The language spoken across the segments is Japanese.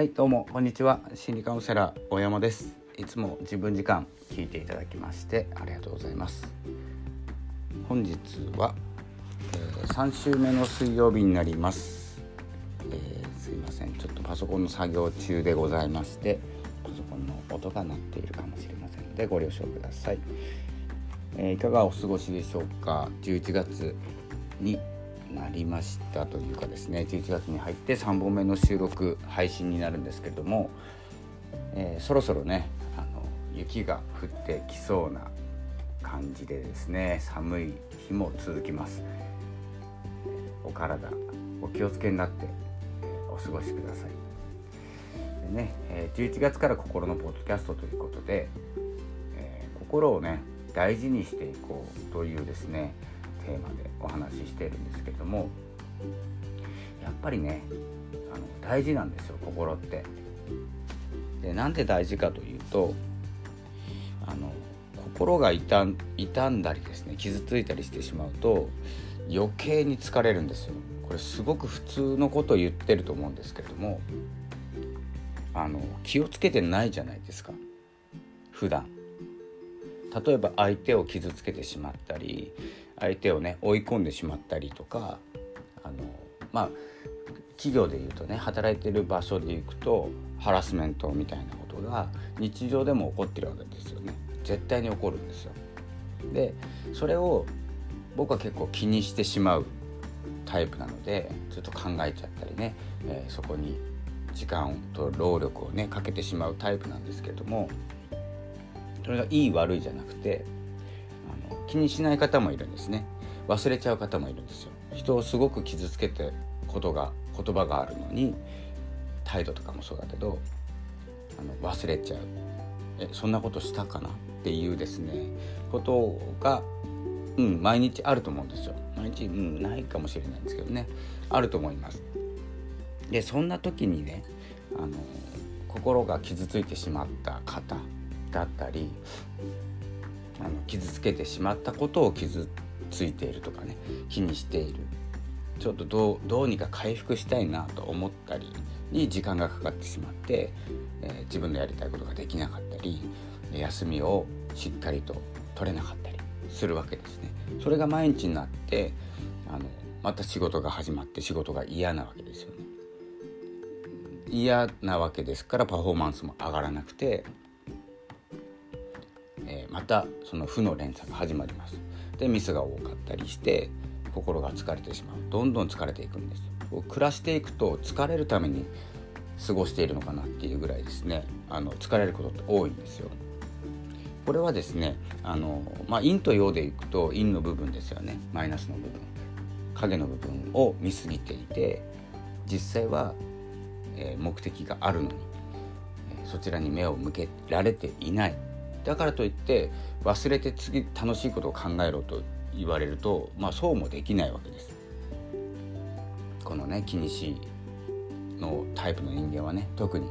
はいどうもこんにちは。心理カウンセラー大山です。いつも自分時間聞いていただきましてありがとうございます。本日は、えー、3週目の水曜日になります、えー、すいません。ちょっとパソコンの作業中でございましてパソコンの音が鳴っているかもしれませんのでご了承ください、えー、いかがお過ごしでしょうか？11月になりましたというかですね11月に入って3本目の収録配信になるんですけれども、えー、そろそろねあの雪が降ってきそうな感じでですね寒い日も続きます。お体お気をつけになってお過ごしください。でね、え11月から心のポッドキャストということで、えー、心をね大事にしていこうというですねテーマでお話ししてるんですけどもやっぱりねあの大事なんですよ心って。でなんで大事かというとあの心が傷んだりですね傷ついたりしてしまうと余計に疲れるんですよ。これすごく普通のこと言ってると思うんですけれどもあの気をつけてないじゃないですか普段例えば相手を傷つけてしまったり相手をね追い込んでしまったりとかあのまあ企業でいうとね働いてる場所で行くとハラスメントみたいなことが日常でも起こってるわけですよね。絶対に起こるんですよ。でそれを僕は結構気にしてしまうタイプなのでちょっと考えちゃったりね、えー、そこに時間と労力をねかけてしまうタイプなんですけどもそれがいい悪いじゃなくてあの気にしない方もいるんですね。忘れちゃう方もいるんですよ。人をすごく傷つけてことが言葉があるのに態度とかもそうだけどあの忘れちゃう。えそんなことしたかなっていうですね。ことが、うん、毎日あると思うんですよ。毎日、うん、ないかもしれないんですけどね。あると思います。でそんな時にねあの心が傷ついてしまった方だったりあの傷つけてしまったことを傷ついているとかね気にしているちょっとどうどうにか回復したいなと思ったりに時間がかかってしまって、えー、自分のやりたいことができなかったり休みをしっかりと取れなかったりするわけですね。それが毎日になってあのまた仕事が始まって仕事が嫌なわけですよね。嫌なわけですからパフォーマンスも上がらなくて、またその負の連鎖が始まります。でミスが多かったりして心が疲れてしまう。どんどん疲れていくんです。暮らしていくと疲れるために過ごしているのかなっていうぐらいですね。あの疲れることって多いんですよ。これはですねあの、まあ、陰と陽でいくと陰の部分ですよね。マイナスの部分。影の部分を見すぎていて実際は、え、目的があるのに、そちらに目を向けられていない。だからといって忘れて次楽しいことを考えろと言われると、まあ、そうもできないわけです。このね気にしのタイプの人間はね特に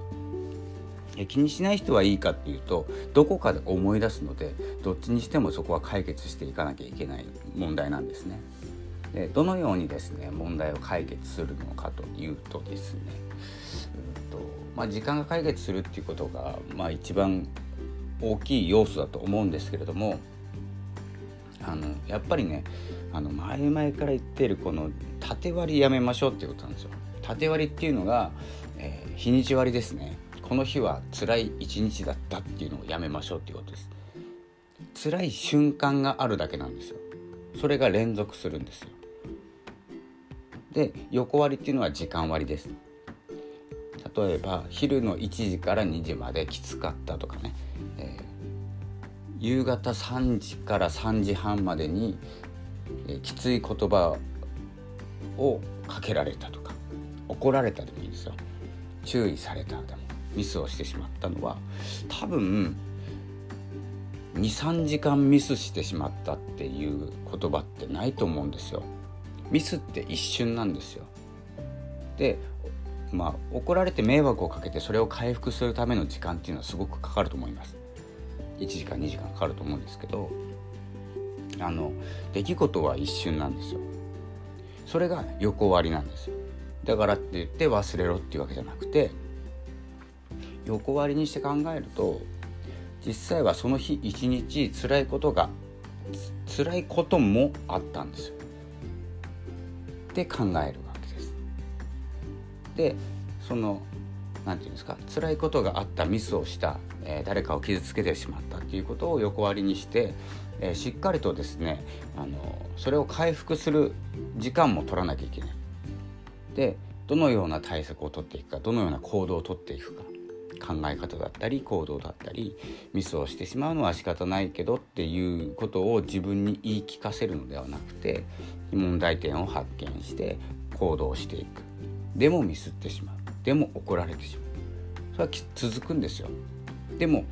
気にしない人はいいかっていうとどこかで思い出すのでどっちにしてもそこは解決していかなきゃいけない問題なんですね。でどのようにですね問題を解決するのかというとですね、うんとまあ、時間が解決するっていうことが、まあ、一番大きい要素だと思うんですけれどもあのやっぱりねあの前々から言ってるこの縦割りやめましょうっていうことなんですよ。縦割りっていうのが、えー、日にち割りですね。この日は辛い一日だったっていうのをやめましょうっていうことです。辛い瞬間があるだけなんですよ。それが連続するんですよ。で横割りっていうのは時間割です。例えば昼の1時から2時まできつかったとかね。夕方3時から3時半までに、え、きつい言葉をかけられたとか怒られたでもいいですよ。注意されたでもミスをしてしまったのは多分23時間ミスしてしまったっていう言葉ってないと思うんですよ。ミスって一瞬なんですよ。でまあ怒られて迷惑をかけてそれを回復するための時間っていうのはすごくかかると思います。1時間2時間かかると思うんですけどあの出来事は一瞬なんですよそれが横割りなんですよだからって言って忘れろっていうわけじゃなくて横割りにして考えると実際はその日一日辛いことが辛いこともあったんですよ。で考えるわけです。でその何て言うんですか辛いことがあったミスをした、えー、誰かを傷つけてしまったっていうことを横割りにして、えー、しっかりとですねあのそれを回復する時間も取らなきゃいけない。でどのような対策を取っていくかどのような行動をとっていくか考え方だったり行動だったりミスをしてしまうのは仕方ないけどっていうことを自分に言い聞かせるのではなくて問題点を発見して行動していくでもミスってしまうでも怒られてしまう。それは続くんですよ。でも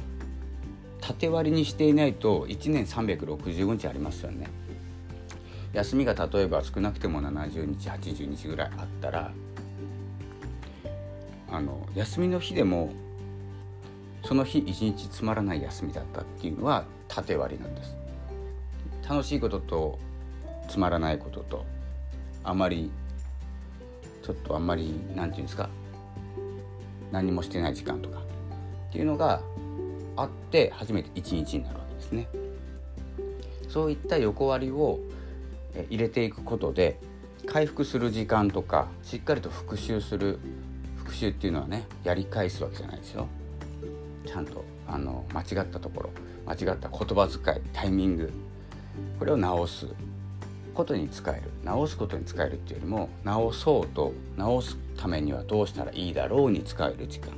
縦割りにしていないと1年365日ありますよね。休みが例えば少なくても70日80日ぐらいあったらあの休みの日でもその日一日つまらない休みだったっていうのは縦割りなんです。楽しいこととつまらないこととあまりちょっとあんまり何て言うんですか何もしてない時間とか。っていうのがあって初めて一日になるわけですね。そういった横割りを入れていくことで回復する時間とかしっかりと復習する復習っていうのはねやり返すわけじゃないですよ。ちゃんとあの間違ったところ間違った言葉遣いタイミングこれを直す。ことに使える直すことに使えるっていうよりも直そうと直すためにはどうしたらいいだろうに使える時間。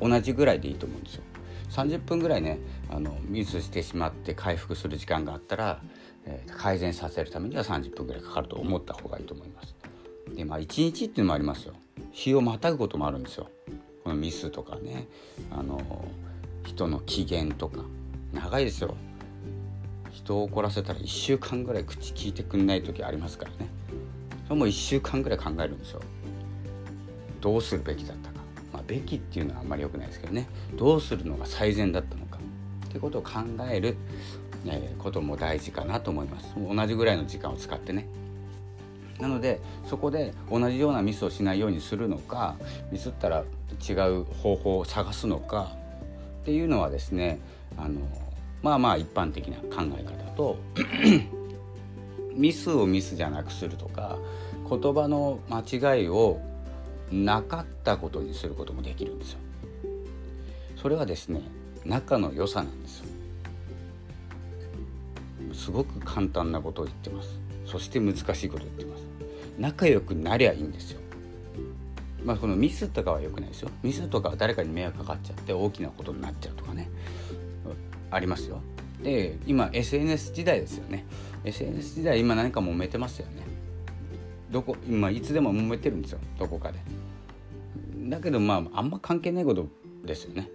同じぐらいでいいと思うんですよ。30分ぐらいねあのミスしてしまって回復する時間があったら、えー、改善させるためには30分ぐらいかかると思った方がいいと思います。でまあ1日っていうのもありますよ。日をまたぐこともあるんですよ。このミスとかねあの人の機嫌とか。長いですよ。人を怒らせたら1週間ぐらい口聞いてくんない時ありますからね。それも1週間ぐらい考えるんですよ。どうするべきだったか。まあべきっていうのはあんまり良くないですけどね。どうするのが最善だったのか。っていうことを考える、え、ことも大事かなと思います。同じぐらいの時間を使ってね。なのでそこで同じようなミスをしないようにするのかミスったら違う方法を探すのかっていうのはですねあのまあまあ一般的な考え方と ミスをミスじゃなくするとか言葉の間違いをなかったことにすることもできるんですよ。それはですね仲の良さなんですよ。すごく簡単なことを言ってます。そして難しいことを言ってます。仲良くなりゃいいんですよ。まあこのミスとかは良くないですよ。ミスとかは誰かに迷惑かかっちゃって大きなことになっちゃうとかね。ありますよ。で今 SNS 時代ですよね。SNS 時代今何か揉めてますよね。どこ今いつでも揉めてるんですよ。どこかで。だけどまああんま関係ないことですよね。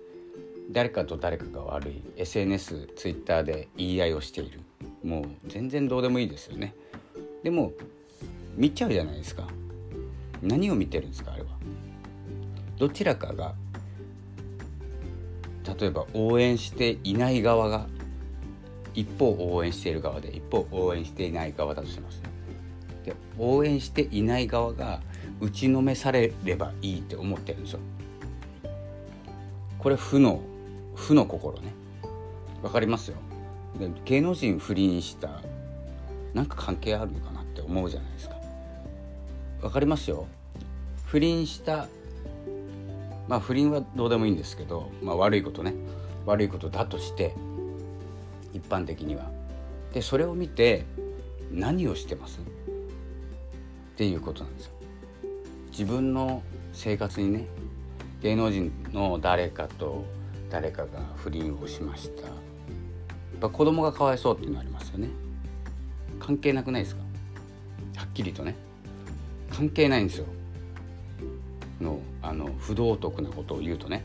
誰かと誰かが悪い。SNS ツイッターで言い合いをしている。もう全然どうでもいいですよね。でも見ちゃうじゃないですか。何を見てるんですかあれは。どちらかが例えば応援していない側が一方応援している側で一方応援していない側だとします、で応援していない側が打ちのめされればいいって思ってるんですよ。これ負の負の心ね。わかりますよ。で芸能人不倫したなんか関係あるのかなって思うじゃないですか。わかりますよ。不倫したまあ不倫はどうでもいいんですけど、まあ、悪いことね。悪いことだとして一般的には。でそれを見て何をしてます？っていうことなんですよ。自分の生活にね芸能人の誰かと誰かが不倫をしました。やっぱ子供がかわいそうっていうのありますよね。関係なくないですか？はっきりとね。関係ないんですよ。のあの不道徳なことを言うとね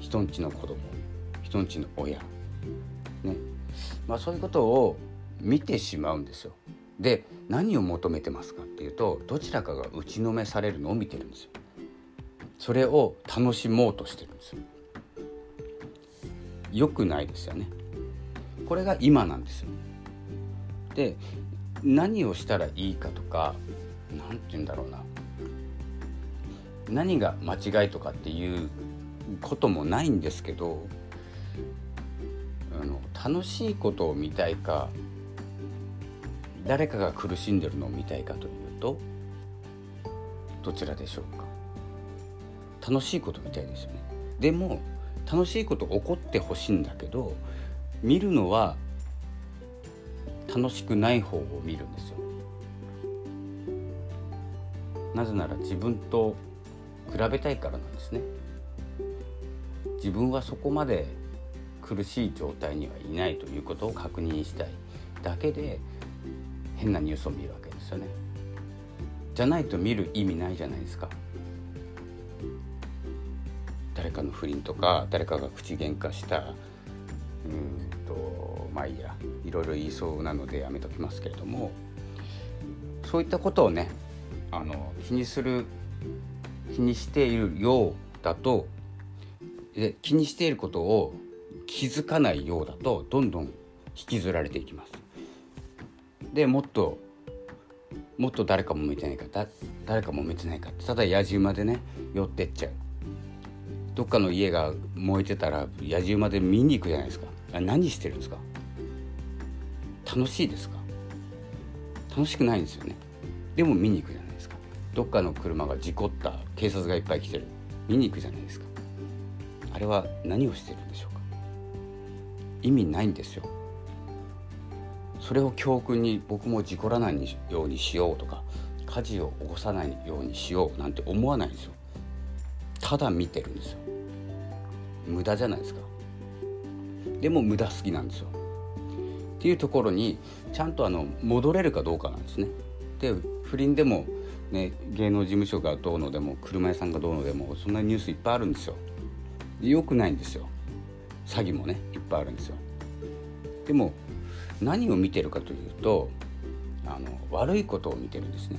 人んちの子供人んちの親ねまあ、そういうことを見てしまうんですよ。で何を求めてますかっていうとどちらかが打ちのめされるのを見てるんですよ。それを楽しもうとしてるんですよ。良くないですよね。これが今なんですよ。で何をしたらいいかとか何て言うんだろうな何が間違いとかっていうこともないんですけどあの楽しいことを見たいか誰かが苦しんでるのを見たいかというとどちらでしょうか。楽しいことみたいですよね。でも楽しいこと起こってほしいんだけど見るのは楽しくない方を見るんですよ。なぜなら自分と比べたいからなんですね。自分はそこまで苦しい状態にはいないということを確認したいだけで変なニュースを見るわけですよね。じゃないと見る意味ないじゃないですか。誰かの不倫とか誰かが口喧嘩したうんとまあいいやいろいろ言いそうなのでやめときますけれどもそういったことをねあの気にする気にしているようだとで気にしていることを気づかないようだとどんどん引きずられていきます。でもっともっと誰かも見てないか誰かも見てないかってただ野じ馬でね寄ってっちゃう。どっかの家が燃えてたら野じ馬で見に行くじゃないですか。あ何してるんですか。楽しいですか。楽しくないんですよね。でも見に行くじゃないですか。どっかの車が事故った警察がいっぱい来てる。見に行くじゃないですか。あれは何をしてるんでしょうか。意味ないんですよ。それを教訓に僕も事故らないようにしようとか火事を起こさないようにしようなんて思わないんですよ。ただ見てるんですよ。無駄じゃないですか。でも無駄好きなんですよ。っていうところにちゃんとあの戻れるかどうかなんですね。で不倫でもね芸能事務所がどうのでも車屋さんがどうのでもそんなニュースいっぱいあるんですよ。良くないんですよ。詐欺もねいっぱいあるんですよ。でも何を見てるかというとあの悪いことを見てるんですね。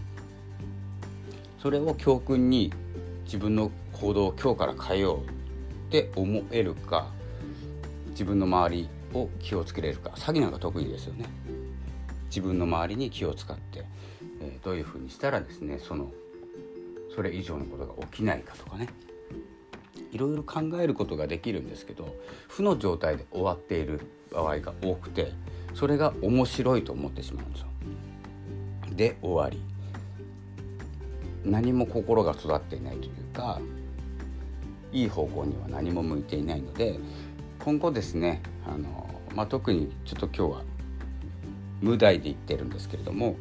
それを教訓に自分の行動を今日から変えようって思えるか自分の周りを気をつけれるか。詐欺なんか得意ですよね。自分の周りに気を使って、えー、どういうふうにしたらですねそのそれ以上のことが起きないかとかねいろいろ考えることができるんですけど負の状態で終わっている場合が多くてそれが面白いと思ってしまうんですよ。で終わり何も心が育っていないというかいい方向には何も向いていないので今後ですねあの、まあ、特にちょっと今日は無題で言ってるんですけれども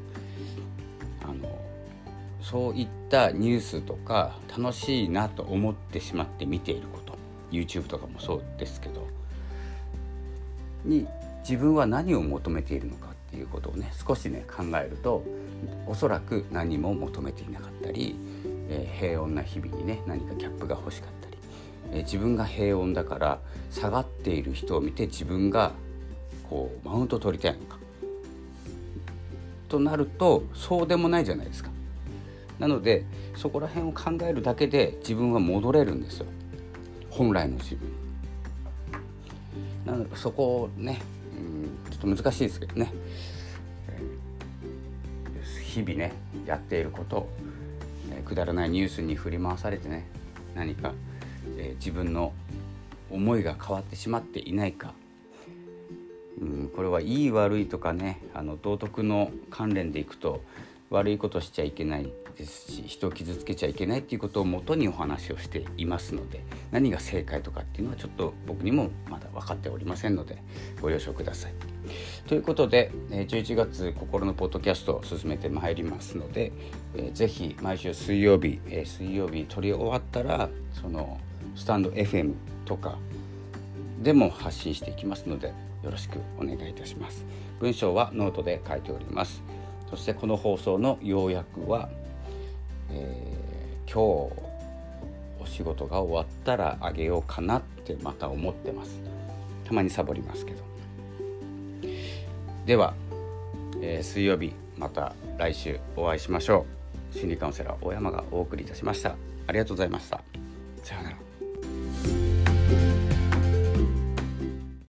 そういったニュースとか楽しいなと思ってしまって見ていること。YouTube とかもそうですけど。に自分は何を求めているのかっていうことをね少しね考えるとおそらく何も求めていなかったり、えー、平穏な日々にね何かギャップが欲しかったり、えー、自分が平穏だから下がっている人を見て自分がこうマウント取りたいのか。となるとそうでもないじゃないですか。なのでそこら辺を考えるだけで自分は戻れるんですよ。本来の自分なのでそこをね、うん、ちょっと難しいですけどね。日々ねやっていること、えくだらないニュースに振り回されてね何か、えー、自分の思いが変わってしまっていないか、うん、これはいい悪いとかねあの道徳の関連でいくと悪いことしちゃいけないですし人を傷つけちゃいけないっていうことをもとにお話をしていますので何が正解とかっていうのはちょっと僕にもまだ分かっておりませんのでご了承ください。ということで11月心のポッドキャストを進めてまいりますので是非毎週水曜日水曜日撮り終わったらそのスタンド FM とかでも発信していきますのでよろしくお願いいたします。文章はノートで書いております。そしてこの放送の要約は、えー、今日お仕事が終わったらあげようかなってまた思ってます。たまにサボりますけど。では、えー、水曜日また来週お会いしましょう。心理カウンセラー大山がお送りいたしました。ありがとうございました。さようなら。